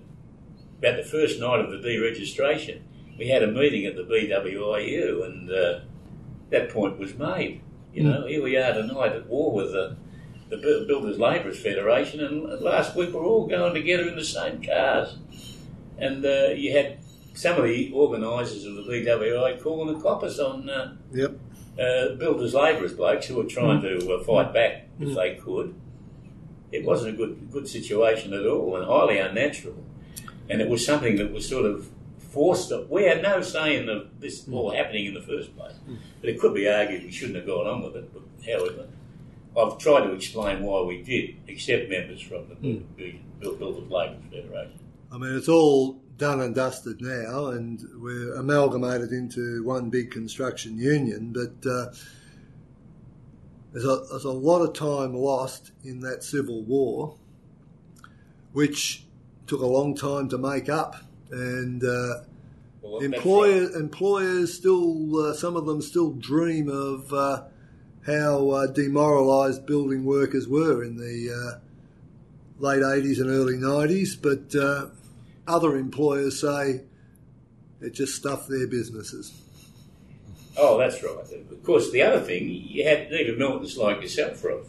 about the first night of the deregistration, we had a meeting at the BWIU, and uh, that point was made. You know, here we are tonight at war with the, the Builders Labourers Federation, and last week we we're all going together in the same cars. And uh, you had some of the organisers of the BWI calling the coppers on uh, Yep. uh, builders labourers blokes who were trying to uh, fight back if they could. It wasn't a good good situation at all, and highly unnatural. And it was something that was sort of forced. Up. We had no say in the, this all happening in the first place, but it could be argued we shouldn't have gone on with it. But however, I've tried to explain why we did accept members from the Bu- Bu- Builders Labourers Federation. I mean, it's all done and dusted now, and we're amalgamated into one big construction union. But uh, there's, a, there's a lot of time lost in that civil war, which took a long time to make up, and uh, Well, that's employer, employers still, uh, some of them still dream of uh, how uh, demoralised building workers were in the uh, late 80s and early 90s, but uh, other employers say it just stuffed their businesses. Oh, that's right. Of course, the other thing, you had even Miltons like yourself, Rob,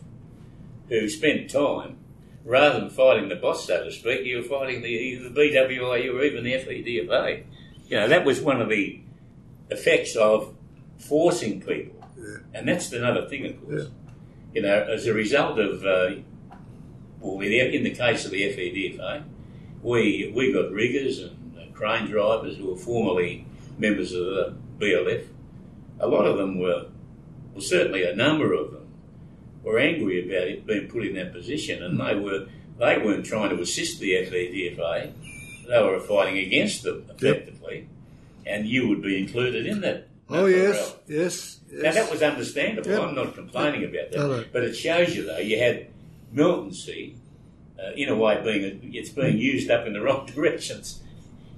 who spent time, rather than fighting the boss, so to speak, you were fighting the, the BWIU or even the FEDFA. You know, that was one of the effects of forcing people. Yeah. And that's another thing, of course. You know, as a result of, uh, well, in the, case of the FEDFA, we, we got riggers and uh, crane drivers who were formerly members of the BLF a lot of them were, well, certainly a number of them, were angry about it being put in that position, and they were they weren't trying to assist the FEDFA; they were fighting against them effectively, and you would be included in that. Oh, yes, yes, yes. Now that was understandable. Yep. I'm not complaining about that, no. but it shows you though you had militancy, uh, in a way, being a, it's being used up in the wrong directions,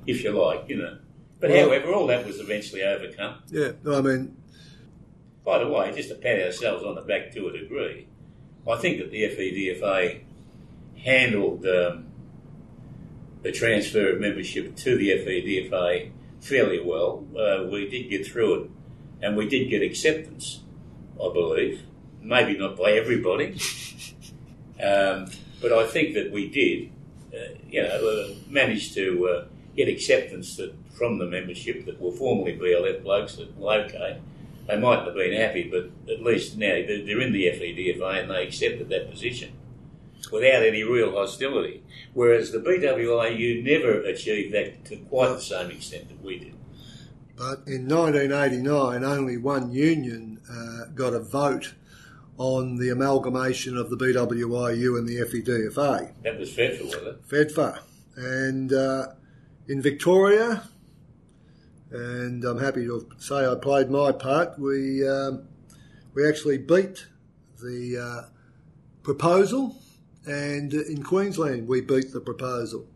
if you like, you know. But Well- however, all that was eventually overcome. yeah, no, I mean, By the way, just to pat ourselves on the back to a degree, I think that the FEDFA handled um, the transfer of membership to the FEDFA fairly well. Uh, we did get through it, and we did get acceptance, I believe. Maybe not by everybody, um, but I think that we did, uh, you know, uh, manage to uh, get acceptance that from the membership that were formerly BLF blokes that, well, okay, they mightn't have been happy, but at least now they're in the FEDFA and they accepted that position without any real hostility. Whereas the BWIU never achieved that to quite the same extent that we did. But in 1989, only one union uh, got a vote on the amalgamation of the BWIU and the FEDFA, That was federal, was it? FEDFA. And uh, in Victoria, and I'm happy to say I played my part, we, um, we actually beat the uh, proposal, and in Queensland, we beat the proposal.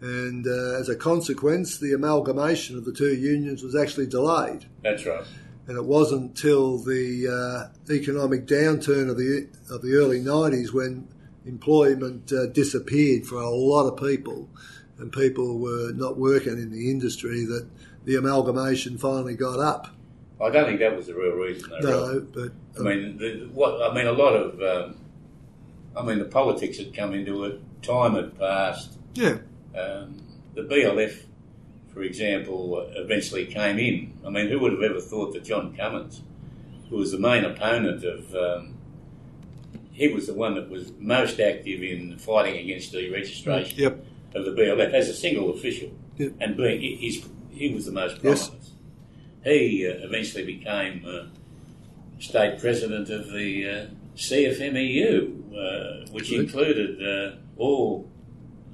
And uh, as a consequence, the amalgamation of the two unions was actually delayed. That's right. And it wasn't till the uh, economic downturn of the of the early '90s when employment uh, disappeared for a lot of people, and people were not working in the industry that the amalgamation finally got up. I don't think that was the real reason. Though, No, Rob. but I mean, the, what I mean, a lot of, um, I mean, the politics had come into it. Time had passed. yeah, Um, the BLF, for example, eventually came in. I mean, who would have ever thought that John Cummins, who was the main opponent of, um, he was the one that was most active in fighting against deregistration yep, of the BLF as a single official, Yep. and being he- he was the most Yes. prominent. He uh, eventually became uh, state president of the uh, CFMEU, uh, which included uh, all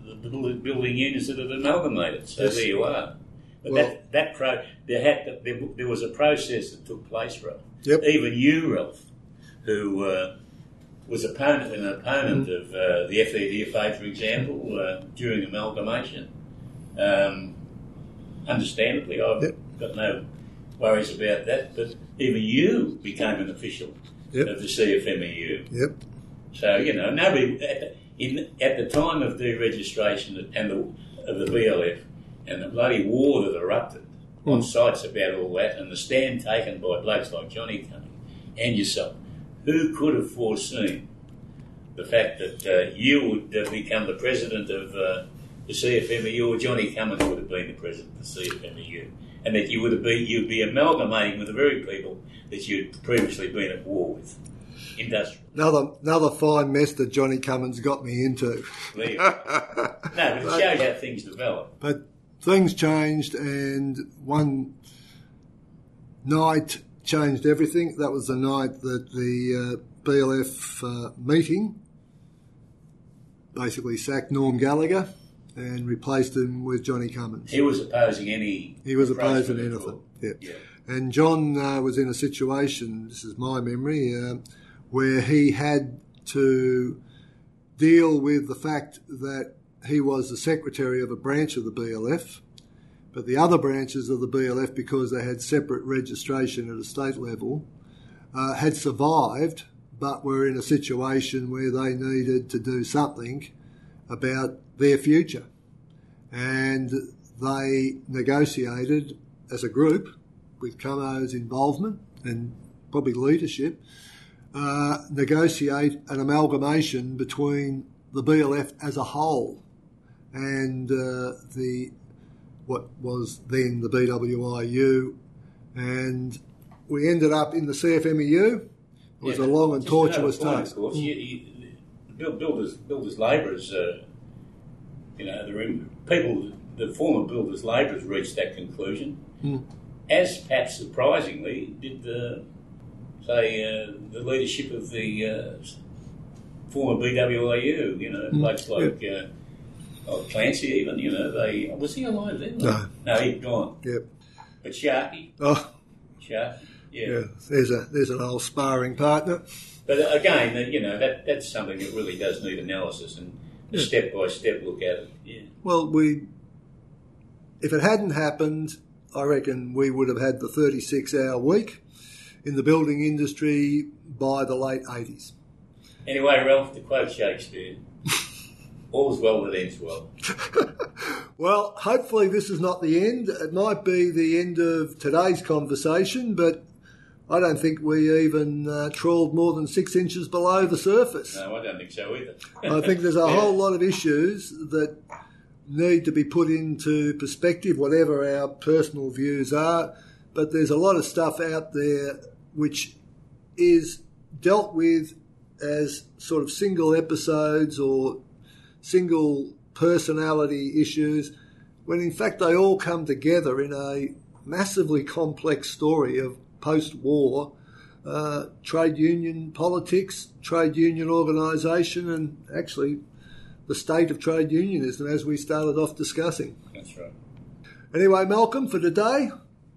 the building building units that had amalgamated. So Yes. there you are. But Well- that that pro, there had there, there was a process that took place, Ralph. Yep. Even you, Ralph, who uh, was opponent, an opponent of uh, the FEDFA, for example, uh, during amalgamation. Um, understandably, I've Yep. got no worries about that. But even you became an official Yep. of the CFMEU. yep, So you know, nobody at the, in at the time of deregistration and the, of the BLF, and the bloody war that erupted on sites about all that, and the stand taken by blokes like Johnny Cummins and yourself. Who could have foreseen the fact that uh, you would uh, become the president of uh, the CFMEU, or Johnny Cummins would have been the president of the CFMEU, and that you would have been you'd be amalgamating with the very people that you'd previously been at war with, industrial. Another another fine mess that Johnny Cummins got me into. There you go. no, but it shows how things develop. But things changed, and one night changed everything. That was the night that the uh, BLF uh, meeting basically sacked Norm Gallagher and replaced him with Johnny Cummins. He was opposing any. He was opposing anything. Yeah. Yeah. And John uh, was in a situation, this is my memory, uh, where he had to deal with the fact that he was the secretary of a branch of the BLF, but the other branches of the BLF, because they had separate registration at a state level, uh, had survived, but were in a situation where they needed to do something about their future. And they negotiated as a group with Como's involvement and probably leadership, uh, negotiate an amalgamation between the BLF as a whole and uh, the what was then the BWIU, and we ended up in the CFMEU. It was Yeah, a long and tortuous time. Of course, you, you, build, builders, builders, labourers, uh, you know, the people, the former builders, labourers reached that conclusion, Hmm. as perhaps surprisingly did the, say, uh, the leadership of the uh, former BWIU. You know, Hmm. blokes like uh, oh, Clancy, even. You know, they was he alive then? No. no, he'd gone. Yep. But Sharky, Oh, Sharky, yeah. There's a there's an old sparring partner. But uh, again, you know, that, that's something that really does need analysis and a step by step look at it. Yeah. Well, we if it hadn't happened, I reckon we would have had the 36 hour week in the building industry by the late 80s. Anyway, Ralph, to quote Shakespeare, all's well that ends well. Well, hopefully this is not the end. It might be the end of today's conversation, but I don't think we even uh, trawled more than six inches below the surface. No, I don't think so either. I think there's a Yeah. whole lot of issues that need to be put into perspective, whatever our personal views are. But there's a lot of stuff out there which is dealt with as sort of single episodes or single personality issues, when in fact they all come together in a massively complex story of post war uh, trade union politics, trade union organisation, and actually the state of trade unionism as we started off discussing. That's right. Anyway, Malcolm, for today,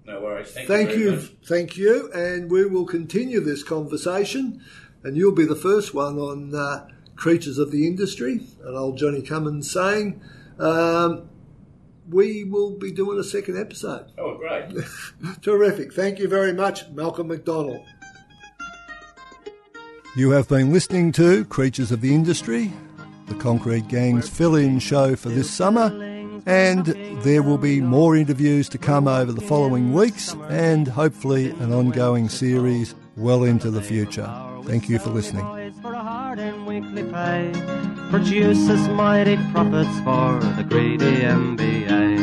No worries. Thank, thank you. you, thank you, and we will continue this conversation. And you'll be the first one on uh, creatures of the industry, and old Johnny Cummins saying. Um, we will be doing a second episode. Oh, great. Terrific. Thank you very much, Malcolm McDonald. You have been listening to Creatures of the Industry, the Concrete Gang's fill in show for this summer, and there will be more interviews to come over the following weeks and hopefully an ongoing series well into the future. Thank you for listening. Produces mighty profits for the greedy MBA.